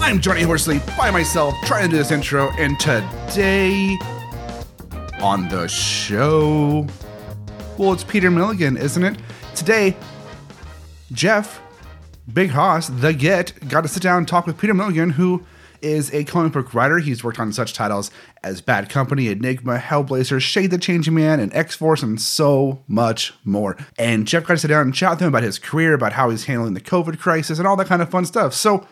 I'm Johnny Horsley by myself trying to do this intro, and today on the show, well, it's Peter Milligan, isn't it? Today, Jeff, Big Hoss, The Get, got to sit down and talk with Peter Milligan, who is a comic book writer. He's worked on such titles as Bad Company, Enigma, Hellblazer, Shade the Changing Man, and X Force, and so much more. And Jeff got to sit down and chat with him about his career, about how he's handling the COVID crisis, and all that kind of fun stuff. So,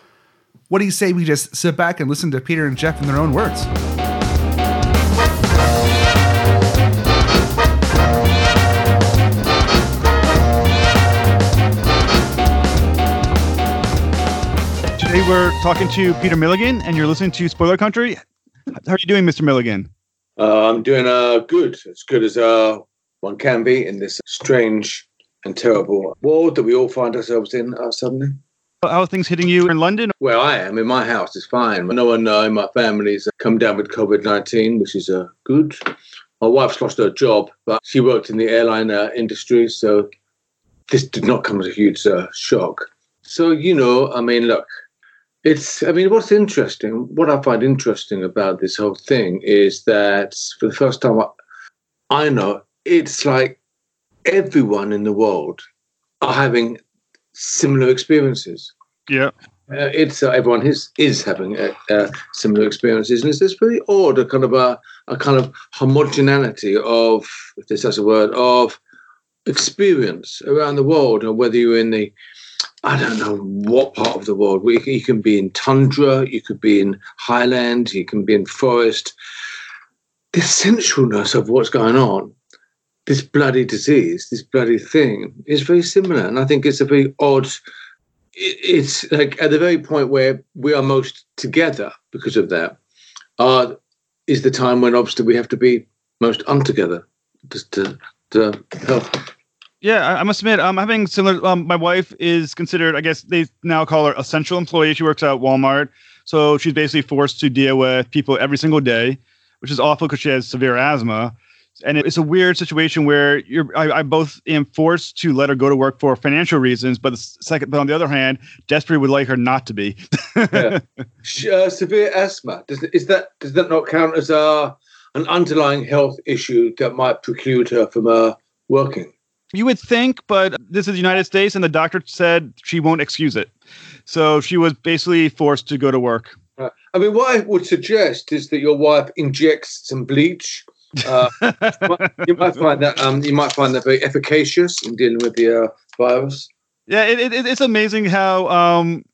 what do you say we just sit back and listen to Peter and Jeff in their own words? Today we're talking to Peter Milligan, and you're listening to Spoiler Country. How are you doing, Mr. Milligan? Uh, I'm doing uh, good, as good as uh, one can be in this strange and terrible world that we all find ourselves in uh, suddenly. How are things hitting you in London? Where I am, in my house, is fine. No one uh, in my family's come down with COVID 19, which is uh, good. My wife's lost her job, but she worked in the airline uh, industry, so this did not come as a huge uh, shock. So, you know, I mean, look, it's, I mean, what's interesting, what I find interesting about this whole thing is that for the first time I, I know, it's like everyone in the world are having similar experiences. Yeah. Uh, it's uh, everyone is is having uh, similar experiences, and it's this very odd, a kind of a, a kind of homogeneity of, if there's a word, of experience around the world, or whether you're in the, I don't know what part of the world. You can, you can be in tundra, you could be in highland, you can be in forest. The essentialness of what's going on, this bloody disease, this bloody thing, is very similar, and I think it's a very odd it's like at the very point where we are most together because of that uh, is the time when obviously we have to be most untogether just to, to help. Yeah, I, must admit, I'm having similar. Um, my wife is considered, I guess they now call her essential employee. She works at Walmart, so she's basically forced to deal with people every single day, which is awful because she has severe asthma. And it's a weird situation where you're, I, I both am forced to let her go to work for financial reasons, but the second, but on the other hand, desperately would like her not to be. yeah. uh, severe asthma does is that does that not count as a an underlying health issue that might preclude her from uh, working? You would think, but this is the United States, and the doctor said she won't excuse it. So she was basically forced to go to work. Uh, I mean, what I would suggest is that your wife injects some bleach. Uh, you might find that um, you might find that very efficacious in dealing with the uh, virus. Yeah, it, it, it's amazing how um,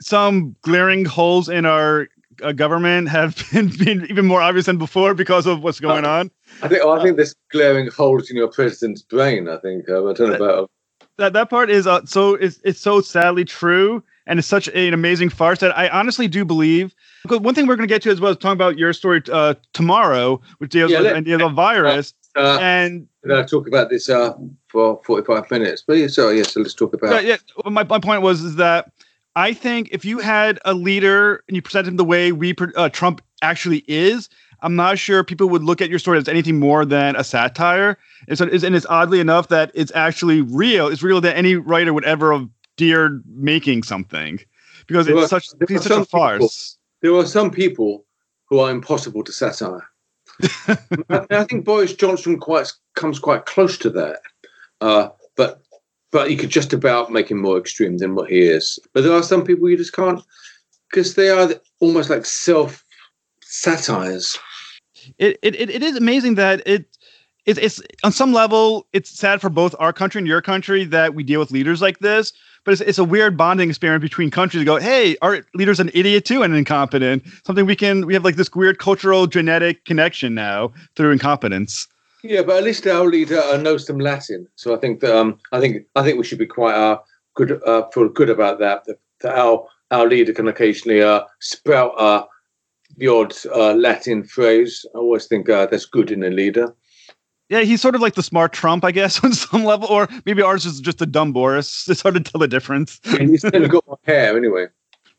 some glaring holes in our uh, government have been, been even more obvious than before because of what's going on. I think. Oh, I think there's glaring holes in your president's brain. I think. Uh, I don't know about that. That part is uh, so it's it's so sadly true, and it's such an amazing farce that I honestly do believe. Because one thing we're going to get to as well is talking about your story uh, tomorrow, which deals Yeah, with let- the virus, uh, and We're going to talk about this uh, for 45 minutes. But yeah, sorry, yes, so let's talk about. yeah, yeah. My, my point was is that I think if you had a leader and you present him the way we uh, Trump actually is, I'm not sure people would look at your story as anything more than a satire. And, so, and it's oddly enough that it's actually real. It's real that any writer would ever have dared making something because There it's are- such are such a some people- farce. There are some people who are impossible to satire. I, I think Boris Johnson quite comes quite close to that, uh, but but you could just about make him more extreme than what he is. But there are some people you just can't because they are almost like self satires. it, it, it is amazing that it it's, it's on some level it's sad for both our country and your country that we deal with leaders like this but it's, it's a weird bonding experience between countries to go hey our leader's an idiot too and incompetent something we can we have like this weird cultural genetic connection now through incompetence Yeah, but at least our leader uh, knows some Latin, so I think that um, I think I think we should be quite uh, good uh, feel good about that. That, that our our leader can occasionally uh, sprout uh, the odd uh, Latin phrase. I always think uh, that's good in a leader. Yeah he's sort of like the smart trump i guess on some level or maybe ours is just a dumb boris it's hard to tell the difference And he's still got hair anyway.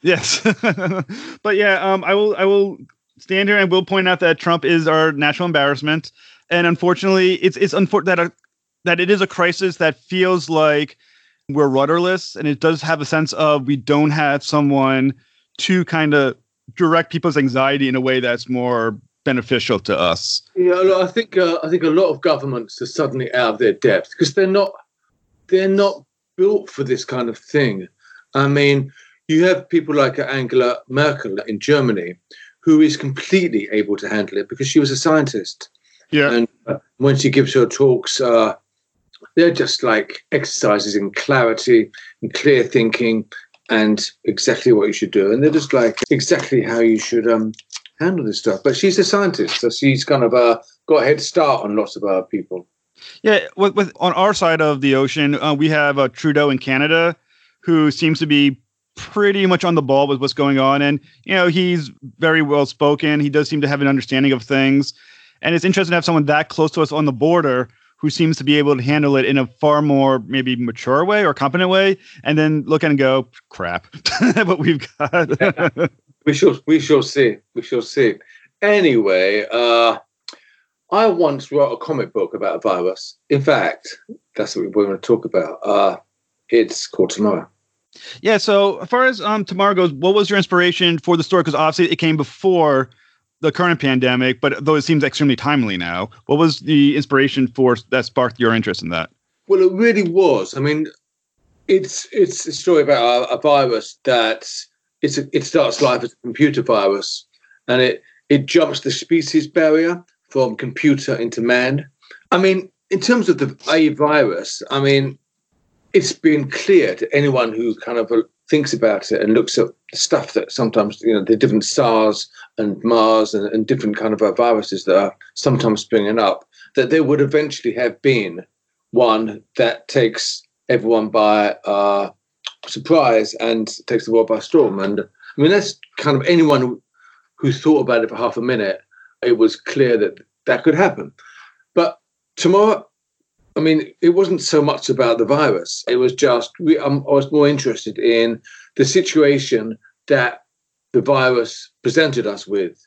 Yes, but yeah, um, I will. I will stand here and will point out that Trump is our national embarrassment, and unfortunately, it's it's unfortunate that a, that it is a crisis that feels like we're rudderless, and it does have a sense of we don't have someone to kind of direct people's anxiety in a way that's more beneficial to us. Yeah, look, I think uh, I think a lot of governments are suddenly out of their depth because they're not they're not built for this kind of thing. I mean, you have people like Angela Merkel in Germany, who is completely able to handle it because she was a scientist. Yeah, And uh, when she gives her talks, uh, they're just like exercises in clarity and clear thinking and exactly what you should do. And they're just like exactly how you should um, handle this stuff. But she's a scientist, so she's kind of uh, got a head start on lots of other people. Yeah, with, with on our side of the ocean, uh, we have uh, Trudeau in Canada, who seems to be pretty much on the ball with what's going on, and you know he's very well spoken. He does seem to have an understanding of things, and it's interesting to have someone that close to us on the border who seems to be able to handle it in a far more maybe mature way or competent way, and then look and go, crap, what we've got. We shall we shall see. We shall see. Anyway, uh, I once wrote a comic book about a virus. In fact, that's what we're going to talk about. Uh, it's called Tomorrow. Yeah. So as far as um tomorrow goes, what was your inspiration for the story? Because obviously it came before the current pandemic, but though it seems extremely timely now, what was the inspiration for that sparked your interest in that? Well, it really was. I mean, it's it's a story about a, a virus that it's a, it starts life as a computer virus, and it it jumps the species barrier from computer into man. I mean, in terms of the a virus, I mean, it's been clear to anyone who kind of thinks about it and looks at stuff that sometimes you know the different SARS and MARS and, and different kind of uh, viruses that are sometimes springing up that there would eventually have been one that takes everyone by uh, surprise and takes the world by storm. And I mean, that's kind of anyone who, thought about it for half a minute. It was clear that that could happen. But tomorrow, I mean, it wasn't so much about the virus. It was just we, um, I was more interested in the situation that the virus presented us with.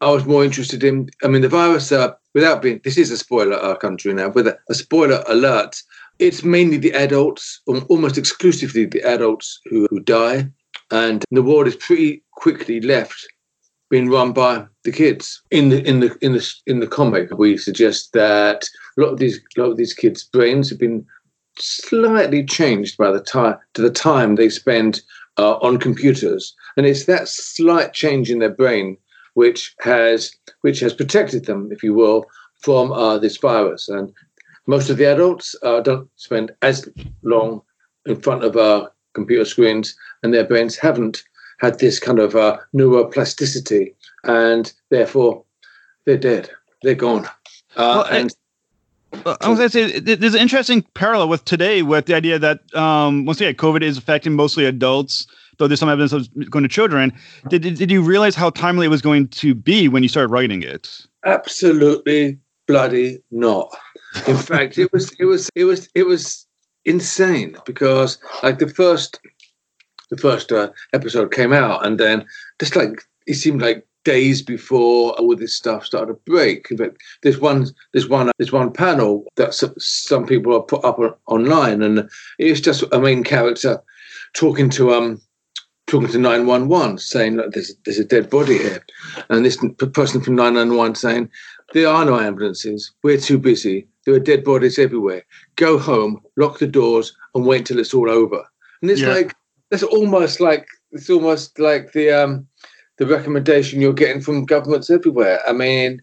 I was more interested in. I mean, the virus. Uh, without being, this is a spoiler uh, country now. With a, a spoiler alert, it's mainly the adults, almost exclusively the adults who, who die, and the world is pretty quickly left being run by the kids. In the in the in the in the comic, we suggest that a lot of these a lot of these kids' brains have been slightly changed by the time to the time they spend uh, on computers, and it's that slight change in their brain which has which has protected them, if you will, from uh, this virus. And most of the adults uh, don't spend as long in front of uh, computer screens, and their brains haven't had this kind of uh, neuroplasticity, and therefore they're dead. They're gone. Uh, Well, and- Well, I was going to say there's an interesting parallel with today with the idea that um, once again COVID is affecting mostly adults, though there's some evidence of going to children. Did did you realize how timely it was going to be when you started writing it? absolutely bloody not. In fact, it was it was it was it was insane because like the first the first uh, episode came out, and then just like it seemed like days before all this stuff started to break. Fact, there's one there's one there's one panel that some, some people have put up online, and it's just a main character talking to um talking to 911 saying that there's there's a dead body here and this person from 911 saying there are no ambulances. We're too busy. There are dead bodies everywhere. Go home lock the doors and wait till it's all over. And it's Yeah. like that's almost like it's almost like the um the recommendation you're getting from governments everywhere. I mean,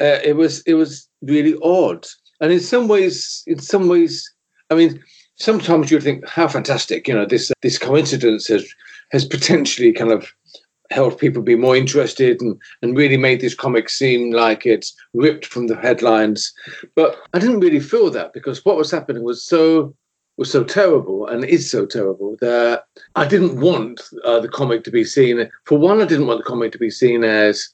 uh, it was it was really odd, and in some ways, in some ways, I mean, sometimes you think how fantastic, you know, this this coincidence has has potentially kind of helped people be more interested and, and really made this comic seem like it's ripped from the headlines. But I didn't really feel that because what was happening was so was so terrible and is so terrible that I didn't want uh, the comic to be seen. For one, I didn't want the comic to be seen as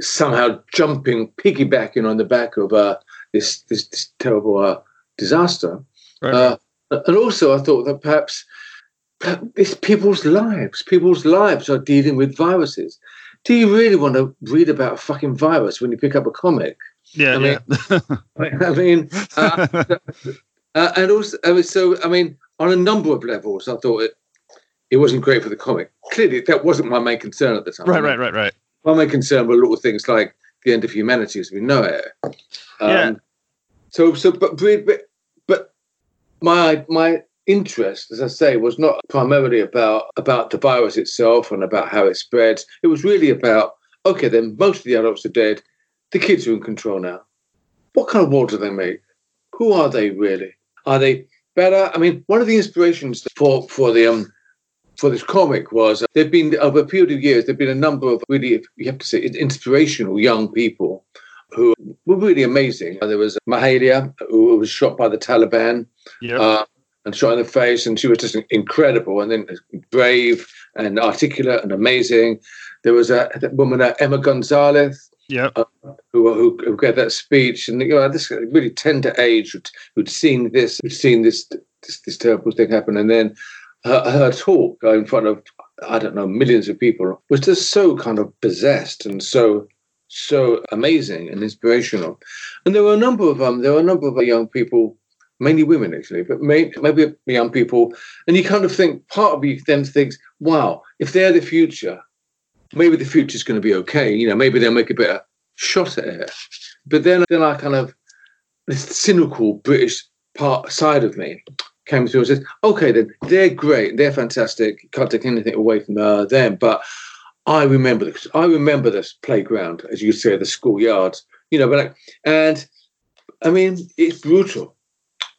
somehow jumping, piggybacking on the back of uh, this, this, this terrible uh, disaster. Right. Uh, and also, I thought that perhaps it's people's lives. People's lives are dealing with viruses. Do you really want to read about a fucking virus when you pick up a comic? Yeah, I mean, yeah. I mean, uh, uh, and also, I mean, so I mean, on a number of levels, I thought it it wasn't great for the comic. Clearly, that wasn't my main concern at the time. right, right, right, right. My main concern were little things like the end of humanity as we know it. Um, Yeah. So, so, but, but, but my my interest, as I say, was not primarily about about the virus itself and about how it spreads. It was really about okay, then most of the adults are dead. The kids are in control now. What kind of world do they make? Who are they really? Are they better? I mean, one of the inspirations for for the um for this comic was uh, there've been over a period of years there've been a number of really you have to say inspirational young people who were really amazing. There was Malala who was shot by the Taliban Yeah. uh, and shot in the face, and she was just incredible, and then brave and articulate and amazing. There was a woman, uh, Emma Gonzalez, yeah. who, who who gave that speech, and you know, this really tender age who'd, who'd seen this, who'd seen this, this this terrible thing happen, and then her, her talk in front of I don't know millions of people was just so kind of possessed and so so amazing and inspirational. And there were a number of um, there were a number of young people, mainly women actually, but may, maybe young people, and you kind of think part of you then thinks, wow, if they're the future, maybe the future's going to be okay. You know, maybe they'll make a better shot at it. But then, then I kind of this cynical British part side of me came through and says, okay, then they're great, they're fantastic. Can't take anything away from uh, them, but I remember this. I remember this playground, as you say, the schoolyard. You know, but like, and I mean, it's brutal.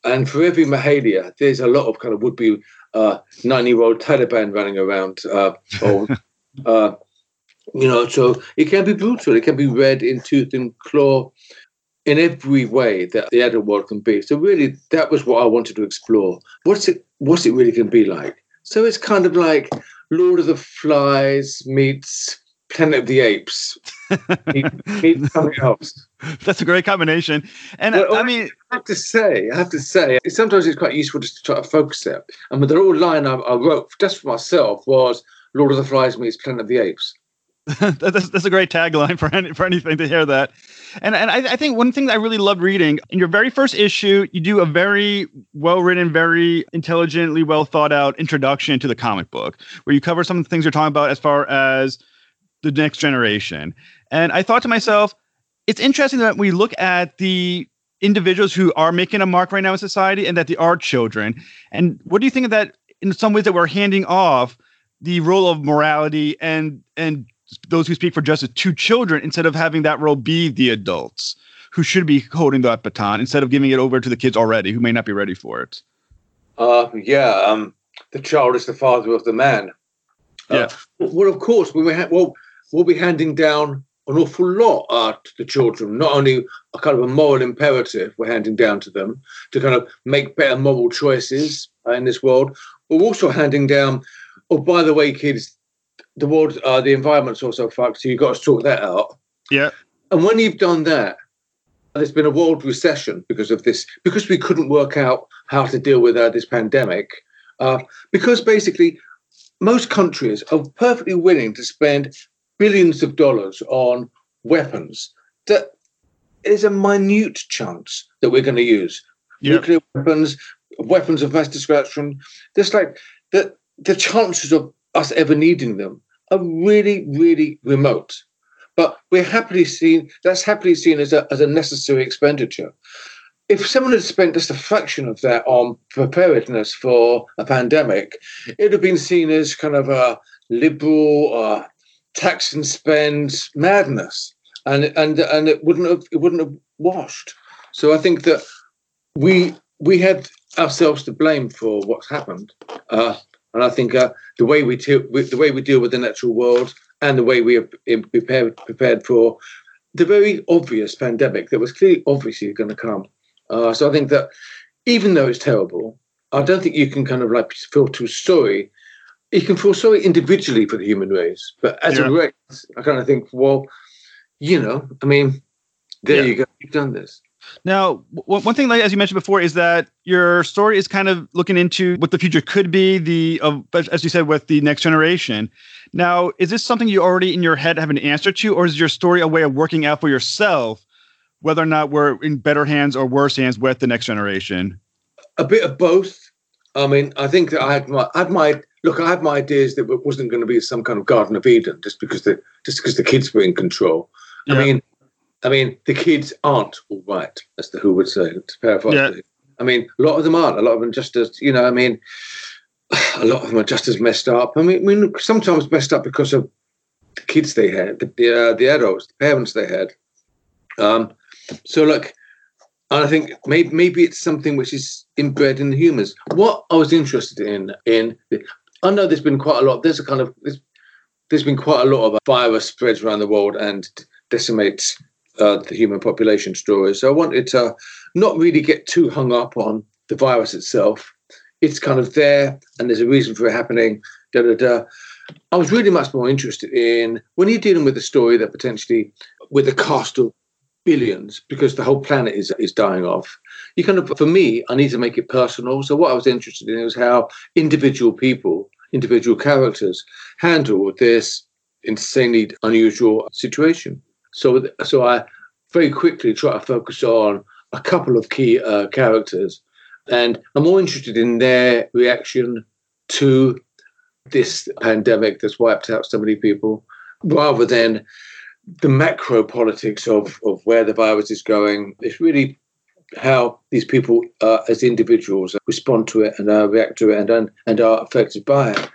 And for every Malala, there's a lot of kind of would-be uh, nine-year-old Taliban running around, uh, or uh, you know, so it can be brutal. It can be read in tooth and claw in every way that the adult world can be. So really, that was what I wanted to explore. What's it? What's it really can be like? So it's kind of like Lord of the Flies meets Planet of the Apes meets something else. That's a great combination. And Well, I mean, I have to say, I have to say, sometimes it's quite useful just to try to focus it. And the little line I, I wrote just for myself was Lord of the Flies meets Planet of the Apes. that's, that's a great tagline for any, for anything to hear that. And and I, I think one thing that I really loved reading in your very first issue, you do a very well written, very intelligently well thought out introduction to the comic book, where you cover some of the things you're talking about as far as the next generation. And I thought to myself, it's interesting that we look at the individuals who are making a mark right now in society and that they are children. And what do you think of that in some ways that we're handing off the role of morality and and those who speak for justice to children instead of having that role be the adults who should be holding that baton instead of giving it over to the kids already who may not be ready for it. Uh, yeah, um, the child is the father of the man. Uh, well, of course, we ha- well, we'll be handing down an awful lot uh, to the children. Not only a kind of a moral imperative we're handing down to them to kind of make better moral choices uh, in this world, we're also handing down. Oh, by the way, kids, the world, uh, the environment's also fucked. So you've got to sort that out. Yeah. And when you've done that, there's been a world recession because of this, because we couldn't work out how to deal with uh, this pandemic. Uh, because basically, most countries are perfectly willing to spend billions of dollars on weapons that is a minute chance that we're going to use. Yep. Nuclear weapons, weapons of mass destruction. Just like the, the chances of us ever needing them are really, really remote. But we're happily seen, that's happily seen as a, as a necessary expenditure. If someone had spent just a fraction of that on preparedness for a pandemic, it would have been seen as kind of a liberal, uh, tax and spend madness, and and and it wouldn't have it wouldn't have washed. So I think that we we had ourselves to blame for what's happened, uh, and I think uh, the way we te- the way we deal with the natural world and the way we are prepared prepared for the very obvious pandemic that was clearly obviously going to come. Uh, so I think that even though it's terrible, I don't think you can kind of like feel too sorry. You can feel it individually for the human race, but as Yeah. a race, I kind of think, well, you know, I mean, there Yeah. you go, you've done this. Now, w- one thing, like as you mentioned before, is that your story is kind of looking into what the future could be. The but as you said, with the next generation. Now, is this something you already in your head have an answer to, or is your story a way of working out for yourself whether or not we're in better hands or worse hands with the next generation? a bit of both. I mean, I think that I had my, I had my look. I had my ideas that it wasn't going to be some kind of Garden of Eden just because the just because the kids were in control. Yeah. I mean, I mean, the kids aren't all right, as the Who would say. To paraphrase, Yeah. I mean, a lot of them aren't. A lot of them just as you know. I mean, a lot of them are just as messed up. I mean, I mean sometimes messed up because of the kids they had, the the, uh, the adults, the parents they had. Um, so look, and I think maybe maybe it's something which is inbred in the humans. What I was interested in in I know there's been quite a lot. There's a kind of there's, there's been quite a lot of virus spreads around the world and decimates uh, the human population stories. So I wanted to not really get too hung up on the virus itself. It's kind of there, and there's a reason for it happening. Da da da. I was really much more interested in when you're dealing with a story that potentially, with a cast of billions, because the whole planet is is dying off. You kind of, for me, I need to make it personal. So what I was interested in was how individual people, individual characters, handle this insanely unusual situation. So, so I very quickly try to focus on a couple of key uh, characters, and I'm more interested in their reaction to this pandemic that's wiped out so many people, rather than the macro politics of, of where the virus is going. It's really how these people, uh, as individuals, respond to it and uh, react to it and, and and are affected by it.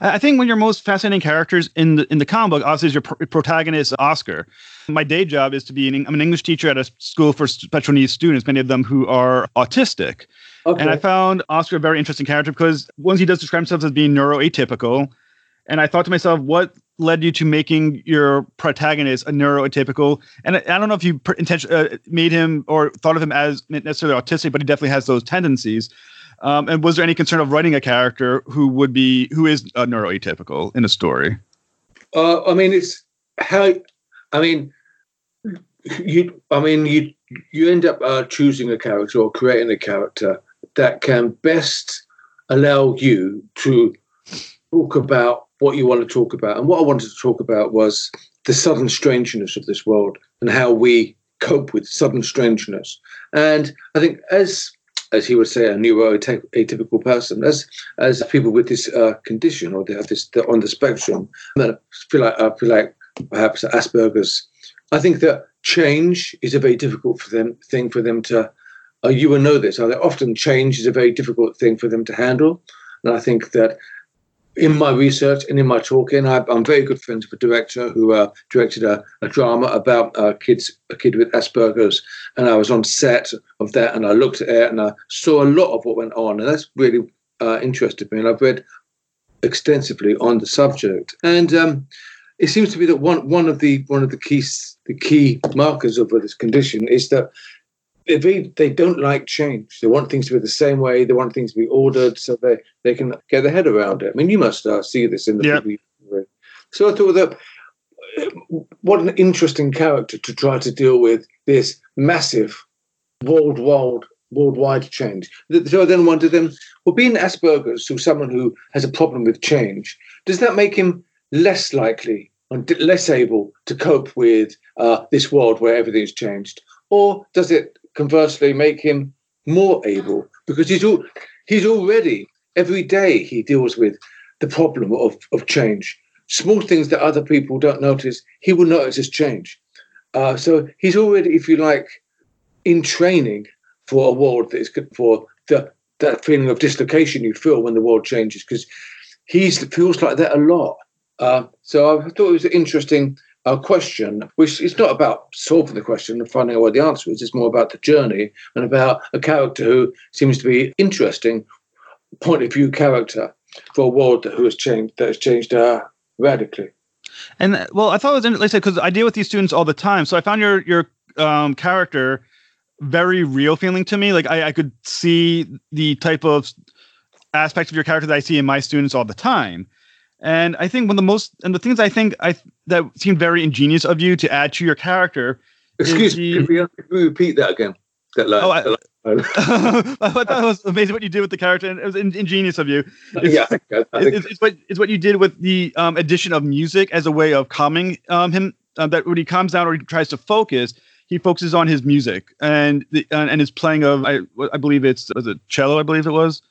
I I think one of your most fascinating characters in the in the comic book, obviously, is your pr- protagonist Oscar. My day job is to be an I'm an English teacher at a school for special needs students, many of them who are autistic. Okay. And I found Oscar a very interesting character because once he does describe himself as being neuroatypical, and I thought to myself, what led you to making your protagonist a neuroatypical? And I, I don't know if you per- intention, uh, made him or thought of him as necessarily autistic, but he definitely has those tendencies. Um, and was there any concern of writing a character who would be who is uh, neuroatypical in a story? Uh, I mean, it's how. I mean, you. I mean, you. You end up uh, choosing a character or creating a character that can best allow you to talk about what you want to talk about. And what I wanted to talk about was the sudden strangeness of this world and how we cope with sudden strangeness. And I think as as he would say, a neuroatypical person, as as people with this uh, condition or they have this on the spectrum, I feel like I feel like perhaps Asperger's. I think that change is a very difficult for them thing for them to. Uh, you will know this. Uh, often change is a very difficult thing for them to handle, and I think that in my research and in my talking, I, I'm very good friends with a director who uh, directed a, a drama about uh, kids, a kid with Asperger's, and I was on set of that, and I looked at it and I saw a lot of what went on, and that's really uh, interested me. And I've read extensively on the subject, and um, it seems to be that one one of the one of the key the key markers of this condition is that they they don't like change. They want things to be the same way. They want things to be ordered so they, they can get their head around it. I mean, you must uh, see this in the people you. So I thought that uh, what an interesting character to try to deal with this massive worldwide worldwide change. So I then wondered then, well, being Asperger's, so someone who has a problem with change, does that make him less likely and less able to cope with uh, this world where everything's changed, or does it conversely make him more able because he's all, he's already every day he deals with the problem of, of change. Small things that other people don't notice, he will notice as change. Uh, so he's already, if you like, in training for a world that is good for the that feeling of dislocation you feel when the world changes because he feels like that a lot. Uh, so I thought it was interesting uh, question, which is not about solving the question and finding out what the answer is. It's more about the journey and about a character who seems to be interesting, point of view character for a world that who has changed that has changed uh, radically. And uh, well, I thought it was interesting because I deal with these students all the time, so I found your your um, character very real feeling to me. Like I, I could see the type of aspects of your character that I see in my students all the time. And I think one of the most and the things I think I that seemed very ingenious of you to add to your character. Excuse me, the, we, could we repeat that again? That line. Oh, I- that line. I thought it was amazing what you did with the character, and it was in- ingenious of you. It's, yeah, I I it's, it's what it's what you did with the um, addition of music as a way of calming um, him. Uh, that when he calms down or he tries to focus, he focuses on his music and the and, and his playing of I I believe it's was it cello I believe it was.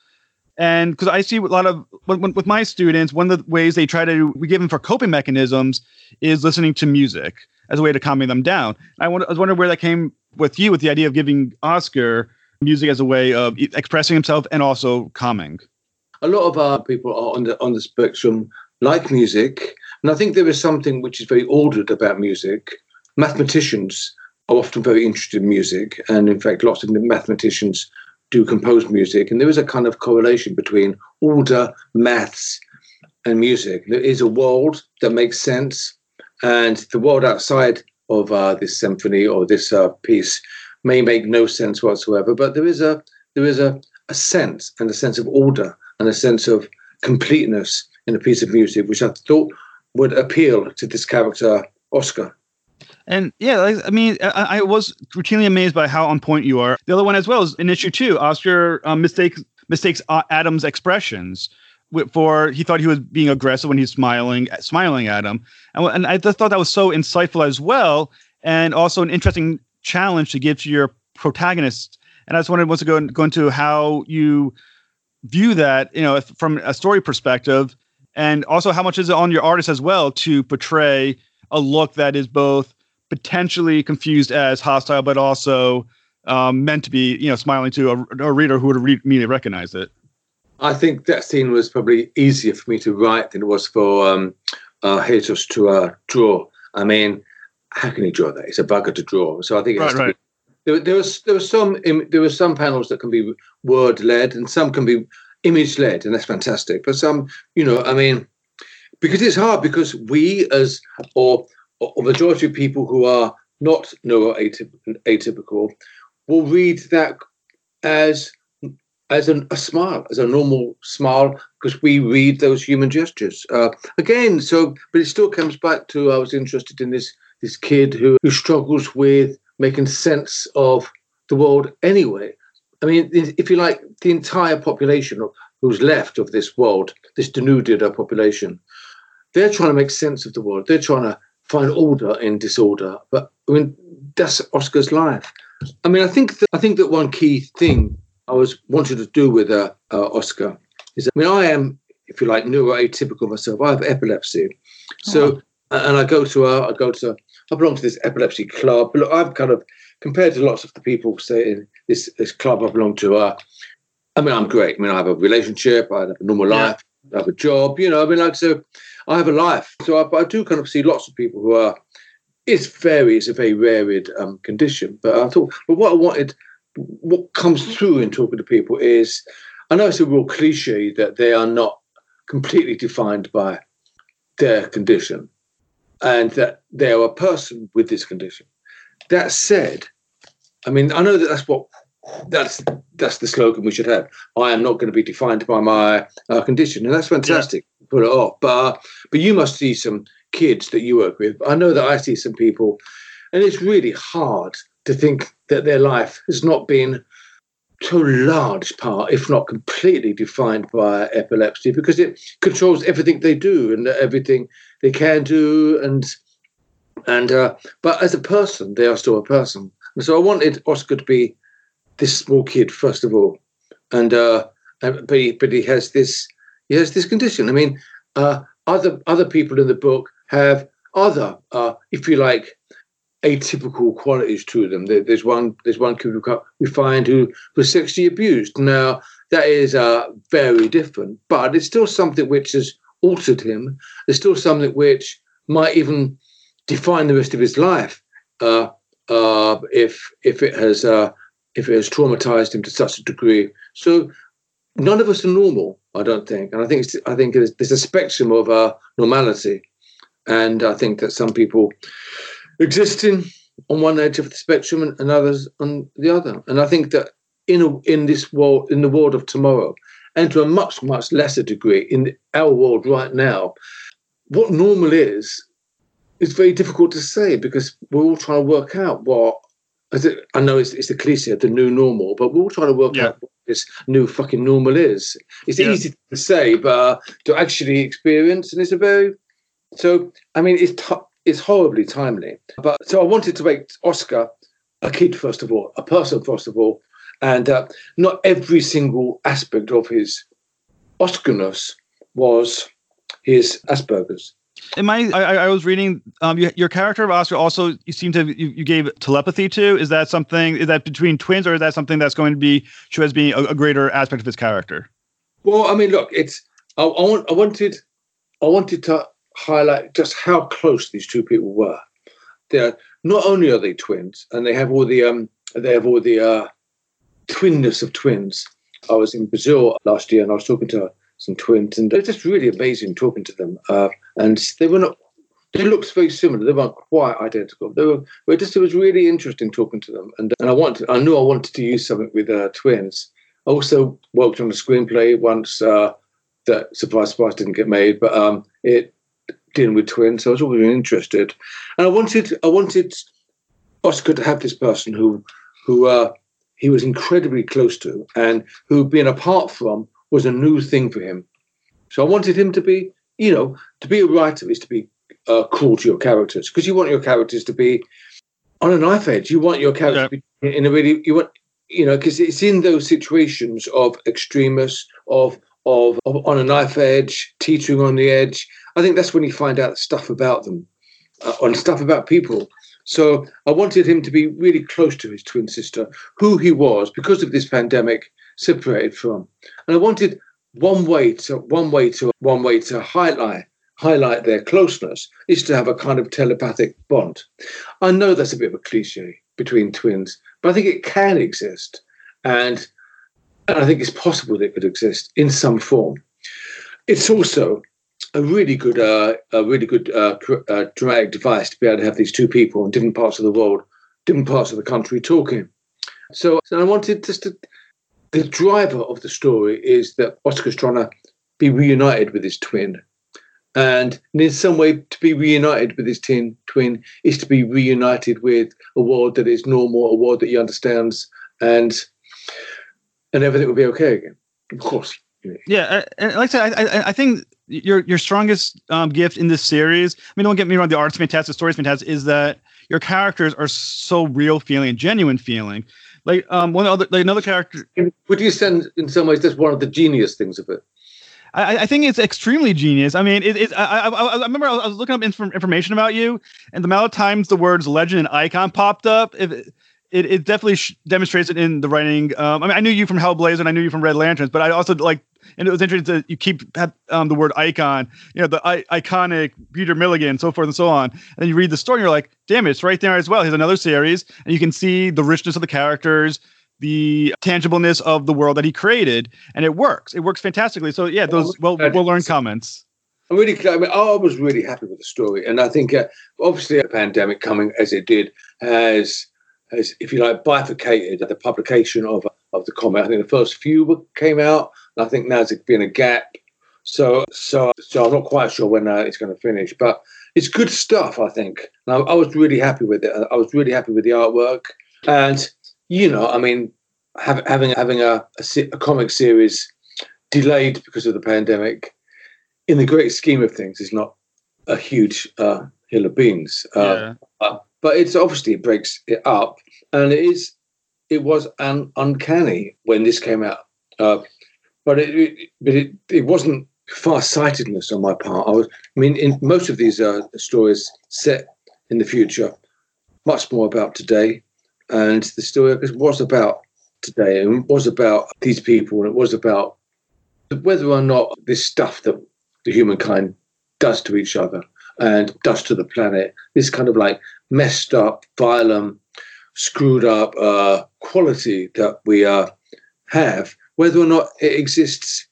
And because I see a lot of when, with my students, one of the ways they try to we give them for coping mechanisms is listening to music as a way to calming them down. I, I was wondering where that came with you with the idea of giving Oscar music as a way of expressing himself and also calming. a lot of our people are on the on the spectrum like music, and I think there is something which is very ordered about music. Mathematicians are often very interested in music, and in fact, lots of mathematicians do compose music, and there is a kind of correlation between order, maths, and music. There is a world that makes sense, and the world outside of uh, this symphony or this uh, piece may make no sense whatsoever. But there is a there is a, a sense and a sense of order and a sense of completeness in a piece of music, which I thought would appeal to this character Oscar. And yeah, I mean, I, I was routinely amazed by how on point you are. The other one as well is in issue two, Oscar um, mistakes mistakes uh, Adam's expressions for he thought he was being aggressive when he's smiling smiling at him, and, and I just thought that was so insightful as well, and also an interesting challenge to give to your protagonist. And I just wanted once to go go into how you view that, you know, from a story perspective, and also how much is it on your artist as well to portray a look that is both potentially confused as hostile, but also um, meant to be, you know, smiling to a, a reader who would re- immediately recognize it. I think that scene was probably easier for me to write than it was for um, uh, Jesus to uh, draw. I mean, how can he draw that? It's a bugger to draw. So I think Right, right. be. There, there was there was some im- there were some panels that can be word led and some can be image led, and that's fantastic. But some, you know, I mean, because it's hard because we as or or majority of people who are not neuroatypical will read that as as an, a smile, as a normal smile, because we read those human gestures. Uh, again, so but it still comes back to I was interested in this this kid who who struggles with making sense of the world anyway. I mean, if you like, the entire population of, who's left of this world, this denuded population, they're trying to make sense of the world. They're trying to find order in disorder. But I mean, that's Oscar's life. I mean, I think that, I think that one key thing I was wanted to do with uh, uh, Oscar is, that, I mean, I am, if you like, neuroatypical myself. I have epilepsy, so and I go to a, I go to, I belong to this epilepsy club. But Look, I'm kind of compared to lots of the people say in this this club I belong to. Uh, I mean, I'm great. I mean, I have a relationship. I have a normal Yeah. life. I have a job. You know, I mean, like so, I have a life. So I, I do kind of see lots of people who are. It's very, it's a very varied um, condition. But I thought, but what I wanted, what comes through in talking to people is, I know it's a real cliche that they are not completely defined by their condition, and that they are a person with this condition. That said, I mean, I know that that's what that's that's the slogan we should have. I am not going to be defined by my uh, condition, and that's fantastic. Put it off, but uh, but you must see some kids that you work with. I know that I see some people, and it's really hard to think that their life has not been to a large part, if not completely, defined by epilepsy because it controls everything they do and everything they can do, and and uh, but as a person, they are still a person. And so I wanted Oscar to be this small kid first of all, and uh, but he, but he has this he has this condition. I mean, uh, other other people in the book have other, uh, if you like, atypical qualities to them. There, there's one there's one kid we find who was sexually abused. Now that is uh, very different, but it's still something which has altered him. There's still something which might even define the rest of his life uh, uh, if if it has uh, if it has traumatized him to such a degree. So none of us are normal, I don't think, and I think I think there's, a spectrum of uh, normality, and I think that some people exist in on one edge of the spectrum and, and others on the other, and I think that in a, in this world in the world of tomorrow, and to a much much lesser degree in our world right now, what normal is is very difficult to say because we're all trying to work out what I know it's, it's a cliche, the new normal, but we're all trying to work Yeah. out what this new fucking normal is. It's Yeah. easy to say, but uh, to actually experience, and it's a very so. I mean, it's t- it's horribly timely. But so I wanted to make Oscar a kid first of all, a person first of all, and uh, not every single aspect of his Oscarness was his Asperger's. Am I, I? I was reading. Um, you, your character of Oscar also you seem to you, you gave telepathy to. Is that something? Is that between twins, or is that something that's going to be shown as being a, a greater aspect of his character? Well, I mean, look, it's I, I want I wanted I wanted to highlight just how close these two people were. They're not only are they twins, and they have all the um they have all the uh twinness of twins. I was in Brazil last year, and I was talking to some twins, and they're just really amazing talking to them. Uh, and they were not. They looked very similar. They weren't quite identical. They were. But just it was really interesting talking to them, and and I wanted. I knew I wanted to use something with uh, twins. I also worked on a screenplay once uh, that surprise surprise didn't get made, but um, it dealing with twins. So I was always really interested, and I wanted I wanted Oscar to have this person who who uh, he was incredibly close to, and who being apart from was a new thing for him. So I wanted him to be, you know, to be a writer is to be uh, cruel to your characters because you want your characters to be on a knife edge. You want your characters to be in a really you want you know because it's in those situations of extremists, of, of of on a knife edge, teetering on the edge. I think that's when you find out stuff about them, uh, on stuff about people. So I wanted him to be really close to his twin sister, who he was because of this pandemic separated from, and I wanted one way to one way to one way to highlight highlight their closeness is to have a kind of telepathic bond. I know that's a bit of a cliche between twins, but I think it can exist, and I think it's possible that it could exist in some form. It's also a really good, uh, a really good uh, uh, dramatic device to be able to have these two people in different parts of the world, different parts of the country talking. So, so I wanted just to. The driver of the story is that Oscar's trying to be reunited with his twin, and in some way, to be reunited with his twin twin is to be reunited with a world that is normal, a world that he understands, and and everything will be okay again. Of course. Yeah, uh, and like I said, I, I, think your your strongest um, gift in this series. I mean, don't get me wrong, the art's fantastic, the story's fantastic. Is that your characters are so real feeling, genuine feeling. Like um, one other, like another character. Would you send in some ways, that's one of the genius things of it? I, I think it's extremely genius. I mean, it, it, I, I, I remember I was looking up inf- information about you, and the amount of times the words legend and icon popped up, it, it, it definitely sh- demonstrates it in the writing. Um, I mean, I knew you from Hellblazer and I knew you from Red Lanterns, but I also like, and it was interesting that you keep um, the word icon, you know, the I- iconic Peter Milligan, so forth and so on. And then you read the story, and you're like, damn it, it's right there as well. Here's another series, and you can see the richness of the characters the tangibleness of the world that he created, and it works. It works fantastically. So yeah, those well, we'll learn comments. I'm really glad. I mean, I was really happy with the story, and I think uh, obviously a pandemic coming as it did has has, if you like, bifurcated the publication of of the comic. I think the first few came out, I think now there's been a gap. So so so I'm not quite sure when uh, it's going to finish, but it's good stuff. I think. I, I was really happy with it. I was really happy with the artwork, and you know, I mean, have, having having a, a, a, comic series delayed because of the pandemic, in the great scheme of things, is not a huge uh, hill of beans. Yeah. Uh, but it's obviously it breaks it up, and it is it was un, uncanny when this came out. Uh, but it, it, but it, it wasn't far-sightedness on my part. I was, I mean, in most of these uh, stories set in the future, much more about today and the story was about today and was about these people and it was about whether or not this stuff that the humankind does to each other and does to the planet. This kind of like messed up, violent, screwed up uh, quality that we uh, have, whether or not it exists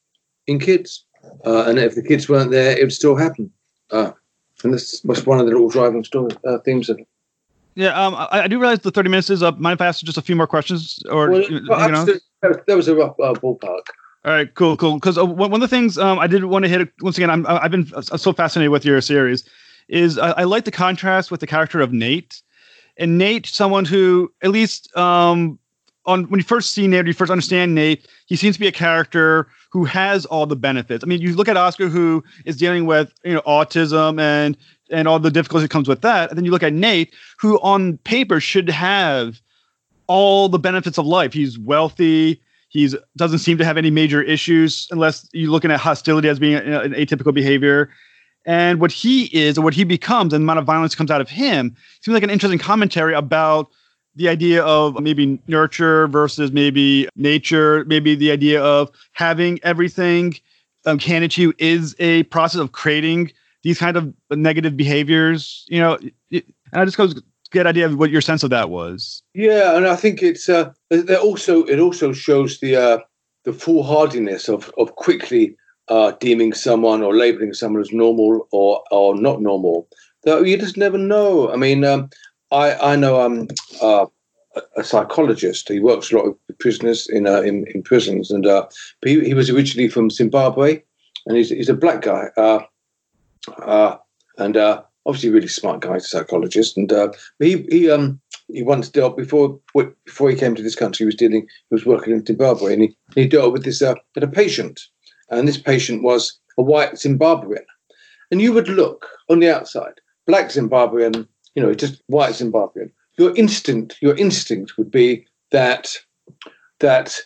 in kids. Uh, and if the kids weren't there, it would still happen. Uh, and this was one of the little driving story uh, themes of it. Yeah, um, I, I do realize the 30 minutes is up. Mind if I ask just a few more questions? Or, Well, you, know? that was a rough uh, ballpark. All right, cool, cool. Because uh, one one of the things um, I did want to hit once again, I'm I've been so fascinated with your series, is I, I like the contrast with the character of Nate, and Nate, someone who at least um, on when you first see Nate, you first understand Nate, he seems to be a character who has all the benefits. I mean, you look at Oscar, who is dealing with you know autism and and all the difficulty that comes with that, and then you look at Nate, who on paper should have all the benefits of life. He's wealthy. He's doesn't seem to have any major issues unless you're looking at hostility as being an atypical behavior. And what he is, or what he becomes, and the amount of violence comes out of him, seems like an interesting commentary about the idea of maybe nurture versus maybe nature, maybe the idea of having everything. Um, You is a process of creating these kind of negative behaviors. You know, and I just goes get idea of what your sense of that was. Yeah, and I think it's uh, that also it also shows the uh, the foolhardiness of of quickly uh, deeming someone or labeling someone as normal or or not normal. That you just never know. I mean, um, I I know um uh, a- psychologist. He works a lot with prisoners in uh, in, in prisons, and uh, he he was originally from Zimbabwe, and he's he's a black guy. Uh, uh, and uh, obviously really smart guy, a psychologist, and he he um he once dealt before before he came to this country. He was dealing, he was working in Zimbabwe, and he, he dealt with this uh, a patient, and this patient was a white Zimbabwean, and you would look on the outside, black Zimbabwean, you know, it's just white Zimbabwean. Your instinct, your instinct would be that that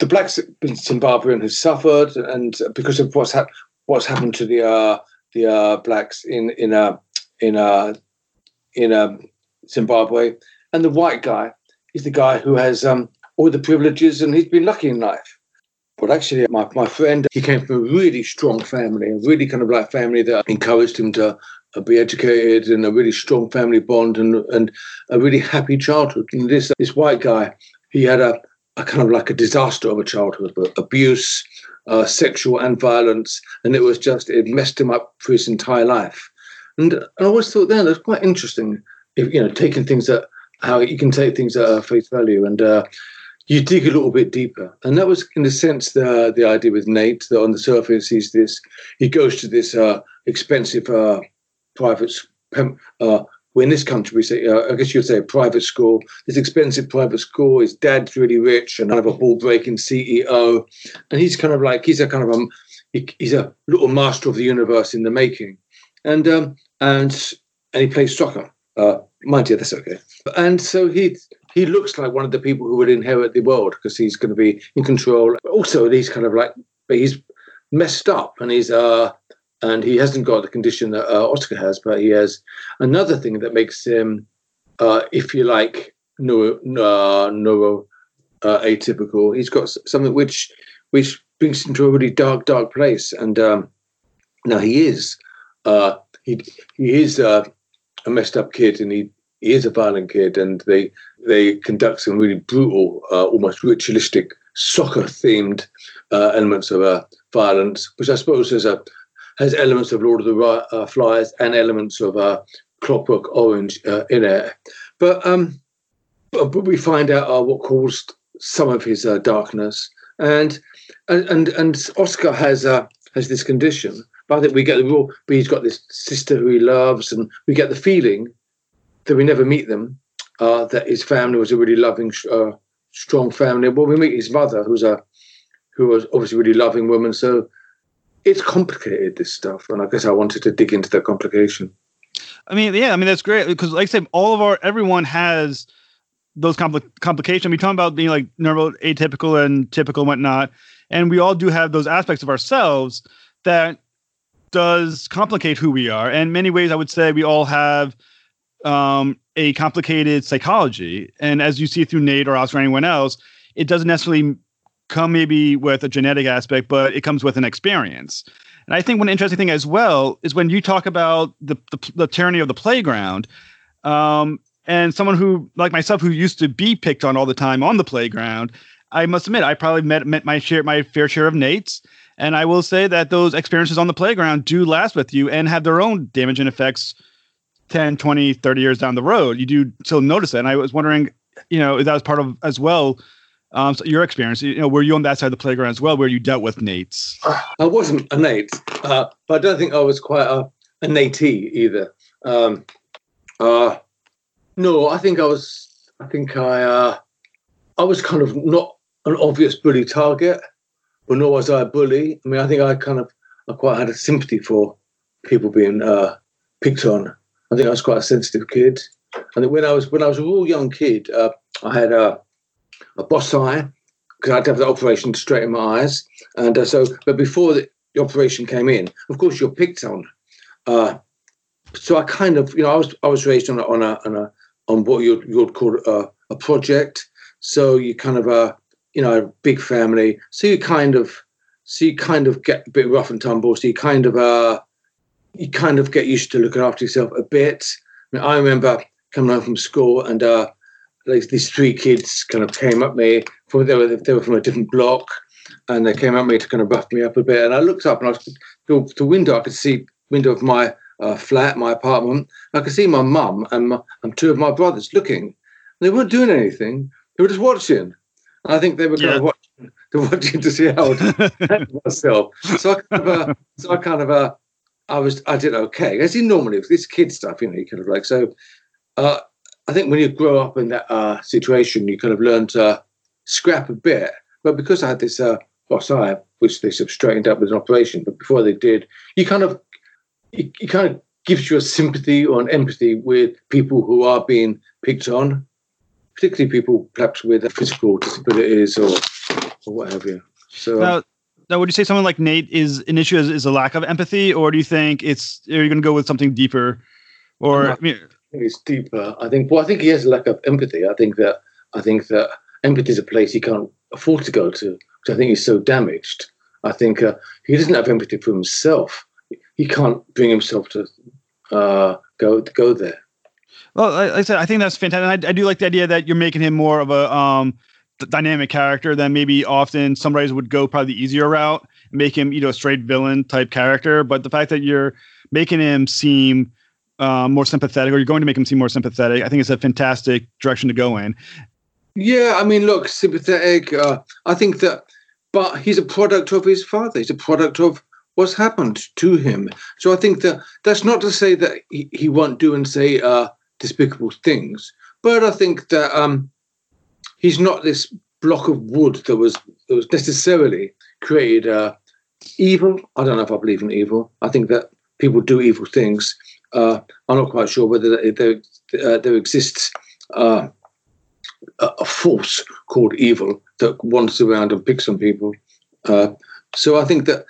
the black Zimbabwean has suffered, and because of what's hap- what's happened to the uh, the uh, blacks in in uh, in uh, in um, Zimbabwe, and the white guy is the guy who has um, all the privileges and he's been lucky in life. But actually, my, my friend, he came from a really strong family, a really kind of like family that encouraged him to be educated and a really strong family bond and and a really happy childhood. And this this white guy, he had a, a kind of like a disaster of a childhood, but abuse, uh, sexual and violence, and it was just it messed him up for his entire life. And, I always thought then it's quite interesting, if you know, taking things at how you can take things at uh, face value and. Uh, you dig a little bit deeper, and that was, in a sense, the the idea with Nate. That on the surface, he's this. He goes to this uh, expensive uh, private. s- Uh, in this country, we say, uh, I guess you'd say, a private school. This expensive private school. His dad's really rich and kind of a ball breaking CEO, and he's kind of like he's a kind of a he's a little master of the universe in the making, and um, and and he plays soccer. Uh, mind you, that's okay. And so he he looks like one of the people who would inherit the world because he's going to be in control. Also, he's kind of like, but he's messed up and he's uh and he hasn't got the condition that uh, Oscar has, but he has another thing that makes him, uh, if you like, neuro, uh, neuro uh, atypical. He's got something which which brings him to a really dark, dark place. And um, now he is uh, he he is uh, a messed up kid, and he he is a violent kid, and they they conduct some really brutal, almost ritualistic soccer-themed uh, elements of violence, which I suppose is a has elements of Lord of the uh, Flies and elements of uh, Clockwork Orange uh, in it. But um, but, we find out uh, what caused some of his uh, darkness, and and and, Oscar has uh, has this condition. But I think we get the real. But he's got this sister who he loves, and we get the feeling that we never meet them. That his family was a really loving, strong family. Well, we meet his mother, who's a who was obviously a really loving woman. So it's complicated this stuff, and I guess I wanted to dig into that complication. I mean, yeah, I mean that's great because, like I said, all of our everyone has those compli- complications. We talk about being like neuro atypical and typical and whatnot, and we all do have those aspects of ourselves that does complicate who we are. And many ways, I would say we all have um, a complicated psychology. And as you see through Nate or Oscar or anyone else, it doesn't necessarily come maybe with a genetic aspect, but it comes with an experience. And I think one interesting thing as well is when you talk about the the, the tyranny of the playground, um, and someone who like myself who used to be picked on all the time on the playground, I must admit I probably met met my share my fair share of Nates. And I will say that those experiences on the playground do last with you and have their own damaging effects 10, 20, 30 years down the road. You do still notice that. And I was wondering, you know, that was part of as well um, so your experience, you know, were you on that side of the playground as well, where you dealt with Nates? I wasn't a Nate, uh, but I don't think I was quite a, a Natey either. Um, uh, no, I think I was. I think I. Uh, I was kind of not an obvious bully target, but nor was I a bully. I mean, I think I kind of. I quite had a sympathy for people being uh, picked on. I think I was quite a sensitive kid. And when I was when I was a real young kid, uh, I had a a boss eye because I had to have the operation to straighten my eyes. And uh, so, but before the, the, operation came in, of course, you're picked on. Uh, so I kind of, you know, I was I was raised on a, on a, on, a, on what you you'd call a, a project. So you kind of a you know big family. So you kind of so you kind of get a bit rough and tumble. So you kind of uh you kind of get used to looking after yourself a bit. I, mean, I remember coming home from school and uh, like these three kids kind of came at me. From, they, were, they were from a different block, and they came at me to kind of buff me up a bit. And I looked up and I was through the window. I could see window of my uh, flat, my apartment. I could see my mum and, my, and two of my brothers looking. They weren't doing anything. They were just watching. And I think they were kind yeah. of watching, they were watching to see how I myself. So I kind of, uh, so I kind of, uh, I was, I did okay. As in normally with this kid stuff, you know, you kind of like so. Uh, I think when you grow up in that uh, situation, you kind of learn to scrap a bit. But because I had this uh, boss eye, which they sort of straightened up with an operation, but before they did, you kind of, it, it kind of gives you a sympathy or an empathy with people who are being picked on, particularly people perhaps with physical disabilities or, or what have you. So. Now, now, would you say someone like Nate is an issue is, is a lack of empathy, or do you think it's are you going to go with something deeper? Or I mean, it's deeper. I think. Well, I think he has a lack of empathy. I think that. I think that empathy is a place he can't afford to go to. Which I think he's so damaged. I think uh, he doesn't have empathy for himself. He can't bring himself to uh, go go there. Well, like I said, I think that's fantastic. I, I, do like the idea that you're making him more of a um, dynamic character than maybe often some writers would go probably the easier route, make him you know a straight villain type character. But the fact that you're making him seem uh, more sympathetic, or you're going to make him seem more sympathetic. I think it's a fantastic direction to go in. Yeah, I mean, look, sympathetic. Uh, I think that, but he's a product of his father. He's a product of what's happened to him. So I think that that's not to say that he, he won't do and say uh, despicable things, but I think that um, he's not this block of wood that was that was necessarily created uh, evil. I don't know if I believe in evil. I think that people do evil things, I'm not quite sure whether there, uh, there exists uh, a force called evil that wanders around and picks on people. Uh, so I think that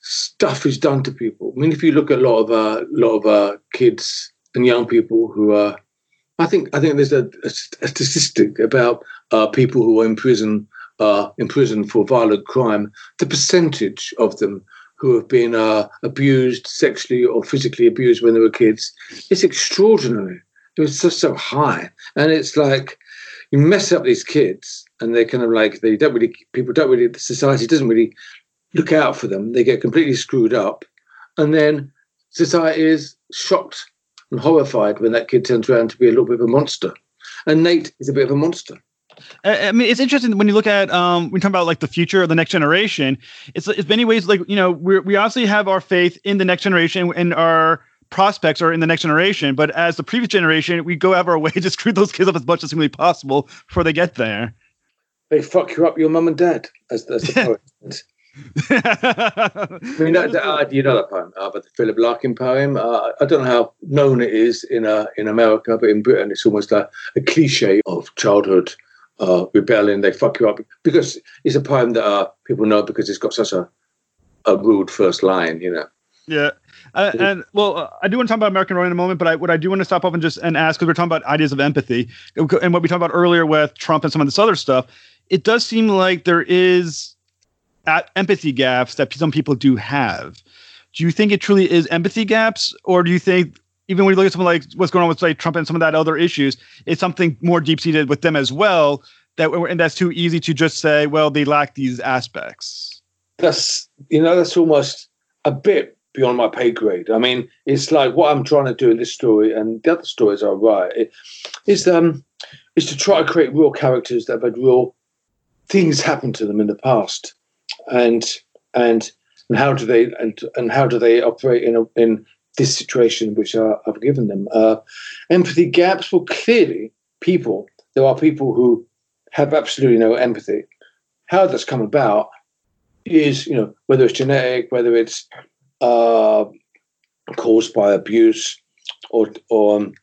stuff is done to people. I mean, if you look at a lot of uh, lot of uh, kids and young people who are, I think I think there's a, a, a statistic about people who are in prison in prison for violent crime. The percentage of them who have been uh, abused sexually or physically abused when they were kids. It's extraordinary. It was just so high, and it's like you mess up these kids, and they kind of like they don't really people don't really the society doesn't really look out for them. They get completely screwed up, and then society is shocked and horrified when that kid turns around to be a little bit of a monster. And Nate is a bit of a monster. I mean, it's interesting when you look at um, we talk about like the future of the next generation. It's it's many ways like you know we we obviously have our faith in the next generation and our prospects are in the next generation, but as the previous generation, we go out of our way to screw those kids up as much as humanly possible before they get there. They fuck you up, your mum and dad, as, as the poet. I mean, that, that, uh, you know that poem, uh, but the Philip Larkin poem. Uh, I don't know how known it is in uh, in America, but in Britain, it's almost a, a cliche of childhood uh, rebelling, they fuck you up because it's a poem that uh, people know because it's got such a a rude first line, you know. Yeah, uh, and well, uh, I do want to talk about American Ronin a moment, but I, what I do want to stop off and just and ask because we're talking about ideas of empathy and what we talked about earlier with Trump and some of this other stuff it does seem like there is at empathy gaps that some people do have. Do you think it truly is empathy gaps, or do you think even when you look at something like what's going on with like Trump and some of that other issues, it's something more deep seated with them as well that and that's too easy to just say, well, they lack these aspects. That's you know that's almost a bit beyond my pay grade. I mean, it's like what I'm trying to do in this story and the other stories I write It, is um is to try to create real characters that have had real things happen to them in the past, and and and how do they and and how do they operate in a, in this situation which I, I've given them? Uh, empathy gaps. Well, clearly, people there are people who have absolutely no empathy. How that's come about is, you know, whether it's genetic, whether it's uh, caused by abuse, or or um,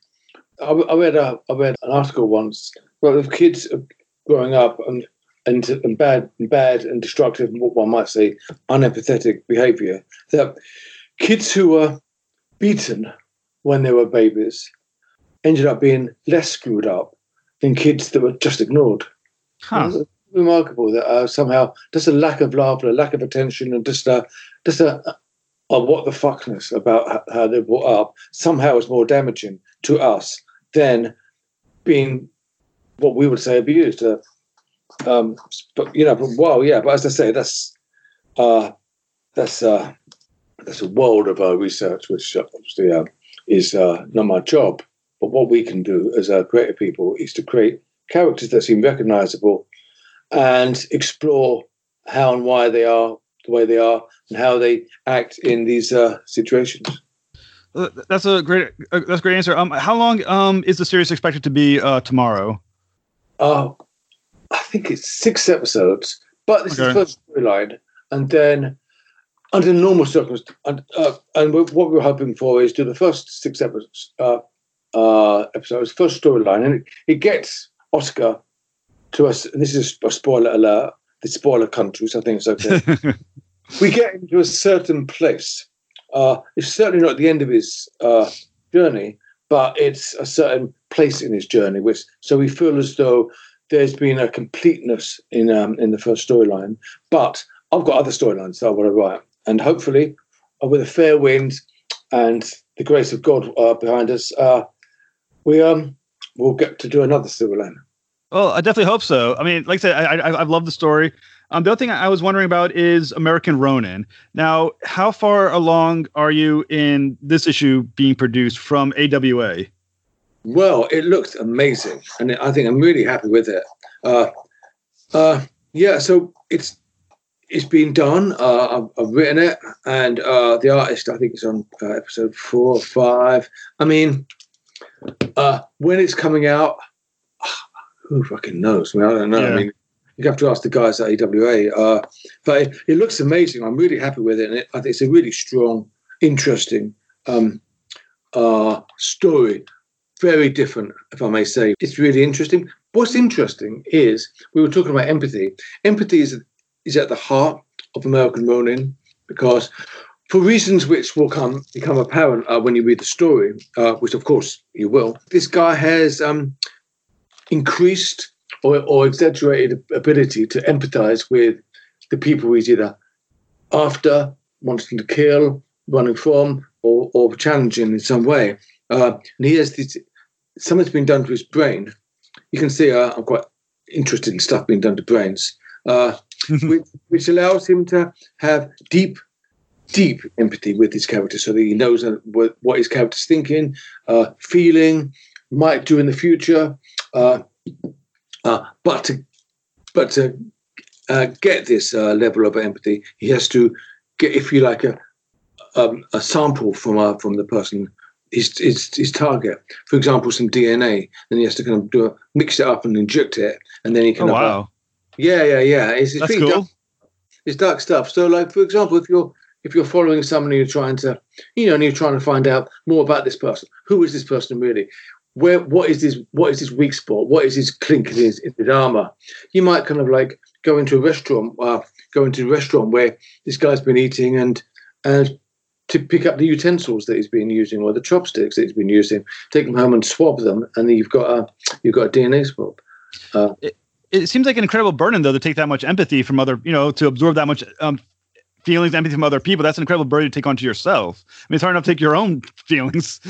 I, I, read a I read an article once where if kids are growing up and and, bad and bad and destructive, what one might say, unempathetic behaviour, that kids who were beaten when they were babies ended up being less screwed up than kids that were just ignored. Huh. Remarkable that uh, somehow just a lack of love, a lack of attention, and just a just a, a what the fuckness about how they're brought up somehow is more damaging to us than being what we would say abused. Uh, um, but you know, but, well, yeah. But as I say, that's uh, that's uh, that's a world of uh, research, which obviously uh, is uh, not my job. But what we can do as uh, creative people is to create characters that seem recognizable and explore how and why they are the way they are and how they act in these uh, situations. That's a great. Uh, that's a great answer. Um, how long um is the series expected to be uh, tomorrow? Uh, I think it's six episodes, but this okay. is the first storyline, and then under normal circumstances, and, uh, and what we're hoping for is do the first six episodes, uh, uh, episodes, first storyline, and it, it gets Oscar to us. And This is a spoiler alert. The spoiler country, so I think it's okay. we get into a certain place. Uh, it's certainly not the end of his uh, journey, but it's a certain place in his journey. Which so we feel as though there's been a completeness in um, in the first storyline. But I've got other storylines that I want to write, and hopefully, uh, with a fair wind and the grace of God uh, behind us, uh, we um will get to do another storyline. Well, I definitely hope so. I mean, like I said, I, I, I love the story. Um, the other thing I was wondering about is American Ronin. Now, how far along are you in this issue being produced from AWA? Well, it looks amazing, and I think I'm really happy with it. Uh, uh, yeah, so it's it's been done. Uh, I've, I've, written it, and uh, the artist I think is on uh, episode four or five. I mean, uh, when it's coming out, who fucking knows? I, mean, I don't know. Yeah. I mean, you have to ask the guys at AWA. Uh, but it, it, looks amazing. I'm really happy with it, and it, I think it's a really strong, interesting um, uh, story. Very different, if I may say. It's really interesting. What's interesting is we were talking about empathy. Empathy is is at the heart of American Ronin because, for reasons which will come become apparent uh, when you read the story, uh, which of course you will, this guy has um, increased or, or exaggerated ability to empathize with the people he's either after, wanting to kill, running from, or, or challenging in some way. Uh, and he has this, something's been done to his brain. You can see uh, I'm quite interested in stuff being done to brains, uh, which, which, allows him to have deep, deep empathy with his character so that he knows what, his character's thinking, uh, feeling, might do in the future. Uh, uh, but to, but to uh, get this uh, level of empathy, he has to get, if you like, a um, a sample from uh, from the person, his, his, his target. For example, some DNA. Then he has to kind of do a, mix it up and inject it, and then he can. Oh, wow. Yeah, yeah, yeah. It's, it's That's cool. Dark, it's dark stuff. So, like for example, if you're if you're following someone and you're trying to, you know, and you're trying to find out more about this person, who is this person really? where what is this? what is his weak spot? What is his clink in his, in his armor? You might kind of like go into a restaurant, uh, go into a restaurant where this guy's been eating and and to pick up the utensils that he's been using or the chopsticks that he's been using, take them home and swab them, and then you've got a you've got a DNA swab. Uh, it seems like an incredible burden though to take that much empathy from other, you know, to absorb that much um, feelings, empathy from other people. That's an incredible burden to take onto yourself. I mean, it's hard enough to take your own feelings.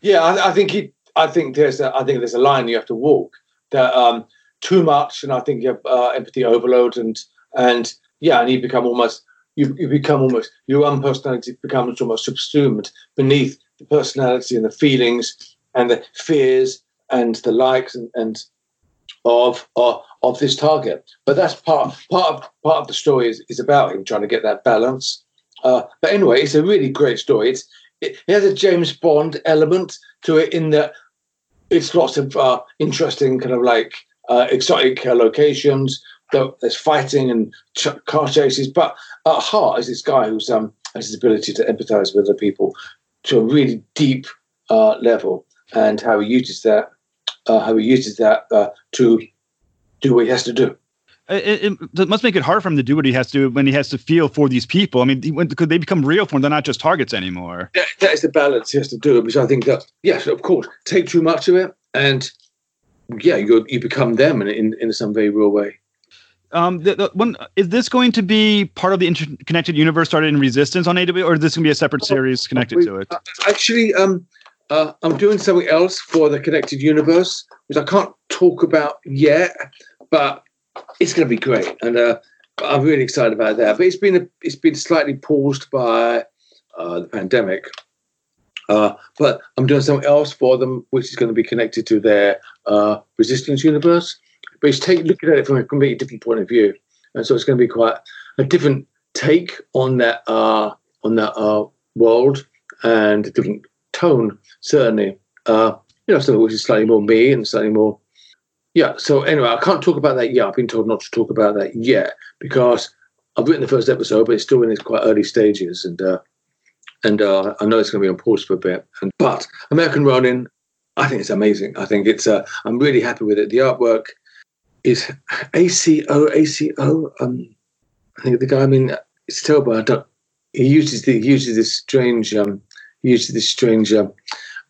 Yeah, I, I think he. I think there's. A, I think there's a line you have to walk. That um, too much, and I think you have uh, empathy overload, and and yeah, and you become almost. You, you become almost your own personality becomes almost subsumed beneath the personality and the feelings and the fears and the likes and, and of, of of this target. But that's part part of part of the story is, is about him trying to get that balance. Uh, but anyway, it's a really great story. It's it, it has a James Bond element to it in that it's lots of uh, interesting kind of like uh, exotic uh, locations. There's fighting and ch- car chases, but at heart is this guy who's um, has his ability to empathize with other people to a really deep uh, level, and how he uses that, uh, how he uses that uh, to do what he has to do. It, it, it, must make it hard for him to do what he has to do when he has to feel for these people. I mean, when, could they become real for him? They're not just targets anymore. That, that is the balance he has to do. Because I think that yes, of course, take too much of it, and yeah, you you become them in in, in some very real way. Um, the, the one is this going to be part of the interconnected universe started in Resistance on AW, or is this going to be a separate series connected to it? Uh, actually, um, uh, I'm doing something else for the connected universe, which I can't talk about yet, but it's going to be great, and uh, I'm really excited about that. But it's been a, it's been slightly paused by uh, the pandemic. Uh, but I'm doing something else for them, which is going to be connected to their uh, resistance universe. But it's take, looking at it from a completely different point of view, and so it's going to be quite a different take on that uh, on that world and a different tone, certainly. Uh, you know, something which is slightly more me and slightly more yeah. So anyway, I can't talk about that yet. I've been told not to talk about that yet because I've written the first episode, but it's still in its quite early stages, and uh, and uh, I know it's going to be on pause for a bit. And, but American Ronin, I think it's amazing. I think it's. Uh, I'm really happy with it. The artwork is ACO ACO. Um, I think the guy. I mean, it's terrible. I don't. He uses the he uses this strange. Um, he uses this strange uh,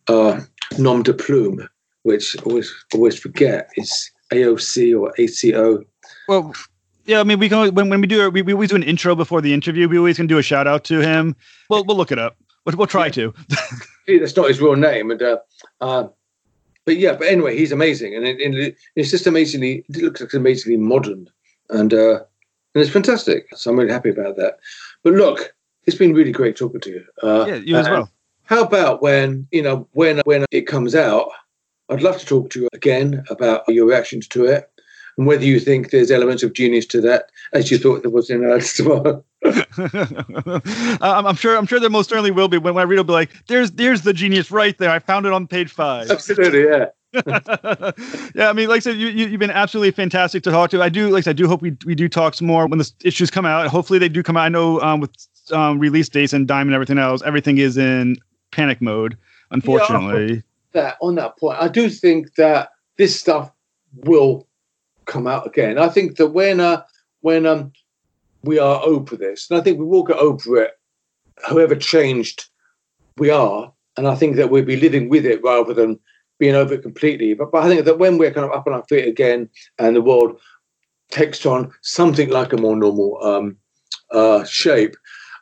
uh, nom de plume which always always forget is AOC or ACO. Well, yeah, I mean, we can when, when we do we, we always do an intro before the interview. We always can do a shout out to him. We'll we'll look it up. We'll, we'll try to. That's not his real name, and uh, uh, but yeah, but anyway, he's amazing, and it, it, it's just amazingly. It looks like amazingly modern, and uh, and it's fantastic. So I'm really happy about that. But look, it's been really great talking to you. Uh, yeah, you as well. How about when you know when when it comes out? I'd love to talk to you again about your reactions to it and whether you think there's elements of genius to that, as you thought there was in Alex tomorrow. I'm sure. I'm sure there most certainly will be. When I read, it'll be like, "There's, there's the genius right there. I found it on page five. Absolutely, yeah. yeah, I mean, like I said, you, you have been absolutely fantastic to talk to. I do, like I said, I do hope we we do talk some more when the issues come out. Hopefully, they do come out. I know um, with um, release dates and Diamond and everything else, everything is in panic mode. Unfortunately. Yeah, that on that point, I do think that this stuff will come out again. I think that when uh, when um, we are over this, and I think we will get over it, however changed we are, and I think that we'll be living with it rather than being over it completely. But, but I think that when we're kind of up on our feet again, and the world takes on something like a more normal um, uh, shape,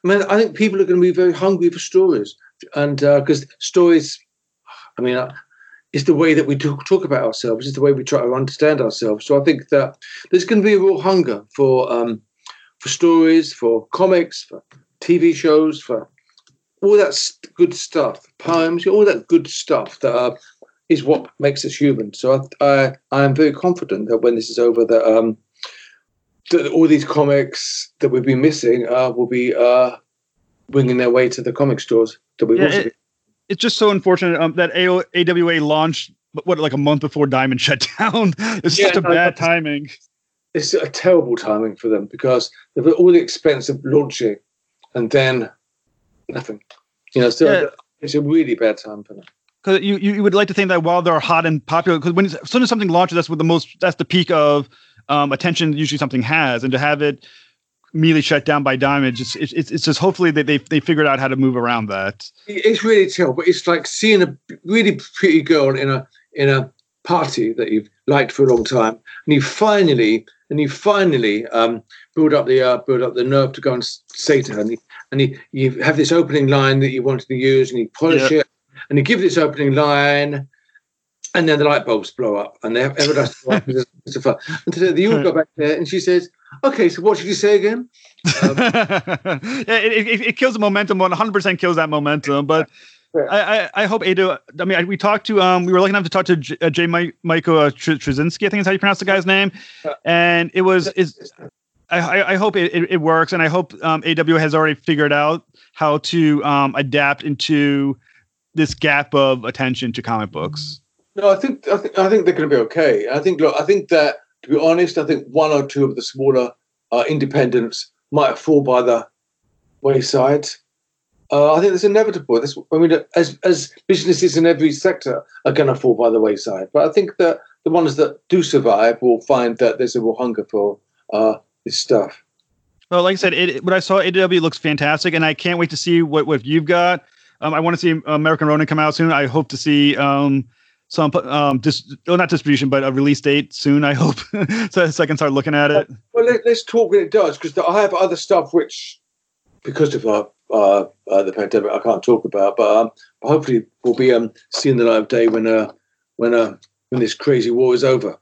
I mean, I think people are going to be very hungry for stories, and because uh, stories I mean, uh, it's the way that we talk, talk about ourselves. It's the way we try to understand ourselves. So I think that there's going to be a real hunger for um, for stories, for comics, for TV shows, for all that good stuff, poems, all that good stuff that uh, is what makes us human. So I, I, I am very confident that when this is over, that um, that all these comics that we've been missing uh, will be uh, winging their way to the comic stores we yeah, it's just so unfortunate um, that AO, AWA launched what like a month before Diamond shut down. It's yeah, just a no, bad timing. It's a terrible timing for them because they've got all the expense of launching and then nothing. You know, so yeah. it's a really bad time for them. Because you, you would like to think that while they're hot and popular, because when as soon as something launches, that's what the most that's the peak of um, attention usually something has, and to have it immediately shut down by Diamond. It's, it's, it's just hopefully they, they, they figured out how to move around that. It's really terrible. But it's like seeing a really pretty girl in a, in a party that you've liked for a long time, and you finally and you finally um, build up the uh, build up the nerve to go and say to her, and, you, and you, you have this opening line that you wanted to use, and you polish Yeah. it, and you give this opening line, and then the light bulbs blow up, and they have everlasting. And today the you go back there, and she says, "Okay, so what did you say again?" yeah, it, it, it kills the momentum. One hundred percent kills that momentum. But Yeah. I, I, I hope Ada. I mean, I, we talked to um, we were lucky enough to talk to J, uh, Jay Mi- Michael uh, Tr- Trzynski. I think is how you pronounce the guy's name. And it was is. I, I- hope it, it, it works, and I hope um, AW has already figured out how to um, adapt into this gap of attention to comic books. No, I think I think I think they're going to be okay. I think look, I think that to be honest, I think one or two of the smaller uh, independents might fall by the wayside. Uh, I think it's inevitable. This, I mean, as as businesses in every sector are going to fall by the wayside, but I think that the ones that do survive will find that there's a real hunger for uh, this stuff. Well, like I said, it, what I saw AW looks fantastic, and I can't wait to see what, what you've got. Um, I want to see American Ronin come out soon. I hope to see um, some um, dis- well, not distribution, but a release date soon. I hope so, so I can start looking at it. Well, let, us talk when it does, because I have other stuff which, because of uh, uh, uh, the pandemic, I can't talk about. But um, hopefully, we'll be um, seeing the light of day when uh, when uh, when this crazy war is over.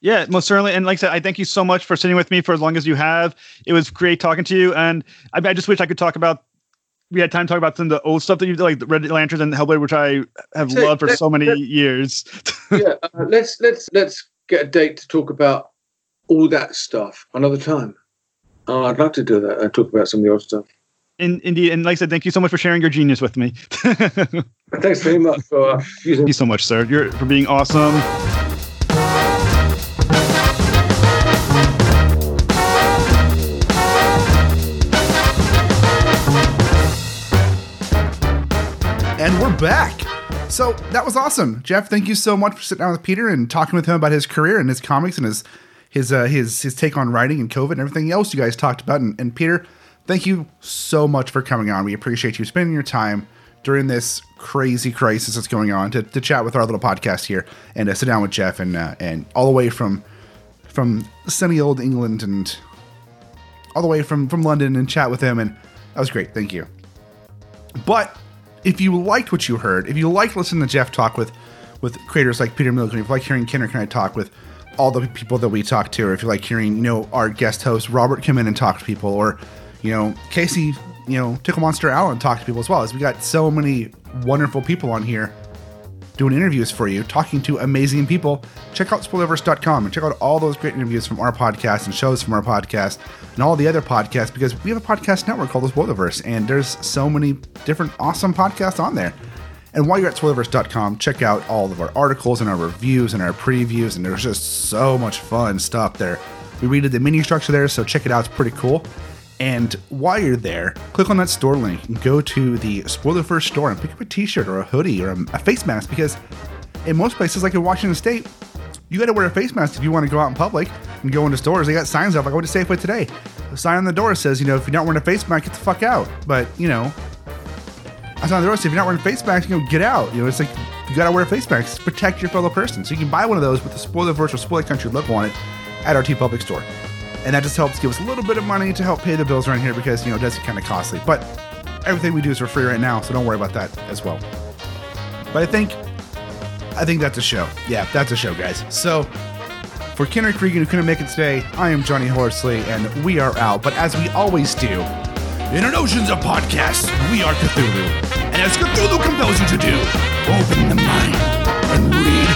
Yeah, most certainly. And like I said, I thank you so much for sitting with me for as long as you have. It was great talking to you, and I, I just wish I could talk about. We had time to talk about some of the old stuff that you did, like the Red Lanterns and Hellblazer, which I have Say, loved for so many years. yeah, uh, let's let's let's get a date to talk about all that stuff another time. Uh, I'd like to do that and talk about some of the old stuff. In, indeed, and like I said, thank you so much for sharing your genius with me. Thanks very much for uh, using. you so much, sir. You're for being awesome. Back. So that was awesome, Jeff. Thank you so much for sitting down with Peter and talking with him about his career and his comics and his his uh, his his take on writing and COVID and everything else you guys talked about. And, and Peter, thank you so much for coming on. We appreciate you spending your time during this crazy crisis that's going on to, to chat with our little podcast here and uh, sit down with Jeff and uh, and all the way from from sunny old England and all the way from from London and chat with him. And that was great. Thank you. But if you liked what you heard, if you liked listening to Jeff talk with with creators like Peter Milligan, if you like hearing Kenric and I talk with all the people that we talk to, or if you like hearing, you know, our guest host Robert come in and talk to people, or you know, Casey, you know, Tickle Monster Allen talk to people as well, as we got so many wonderful people on here doing interviews for you, talking to amazing people. Check out spoilerverse.com and check out all those great interviews from our podcast and shows from our podcast and all the other podcasts because we have a podcast network called the Spoilerverse and there's so many different awesome podcasts on there. And while you're at spoilerverse.com, check out all of our articles and our reviews and our previews, and there's just so much fun stuff there. We redid the menu structure there, so check it out. It's pretty cool. And while you're there, click on that store link and go to the Spoilerverse store and pick up a t-shirt or a hoodie or a, a face mask because in most places, like in Washington State, you got to wear a face mask if you want to go out in public and go into stores. They got signs up. Like I went to Safeway today. The sign on the door says, you know, if you're not wearing a face mask, get the fuck out. But you know, I saw on the door says, if you're not wearing a face mask, you know, get out. You know, it's like you got to wear a face mask to protect your fellow person. So you can buy one of those with the Spoiler Virtual Spoiler Country logo on it at our TeePublic store and that just helps give us a little bit of money to help pay the bills around here because you know it does get kind of costly. But everything we do is for free right now, so don't worry about that as well. But I think, I think that's a show. Yeah, that's a show, guys. So for Kenric Regan, who couldn't make it today, I am Johnny Horsley, and we are out. But as we always do, in an oceans of podcasts, we are Cthulhu, and as Cthulhu compels you to do, open the mind.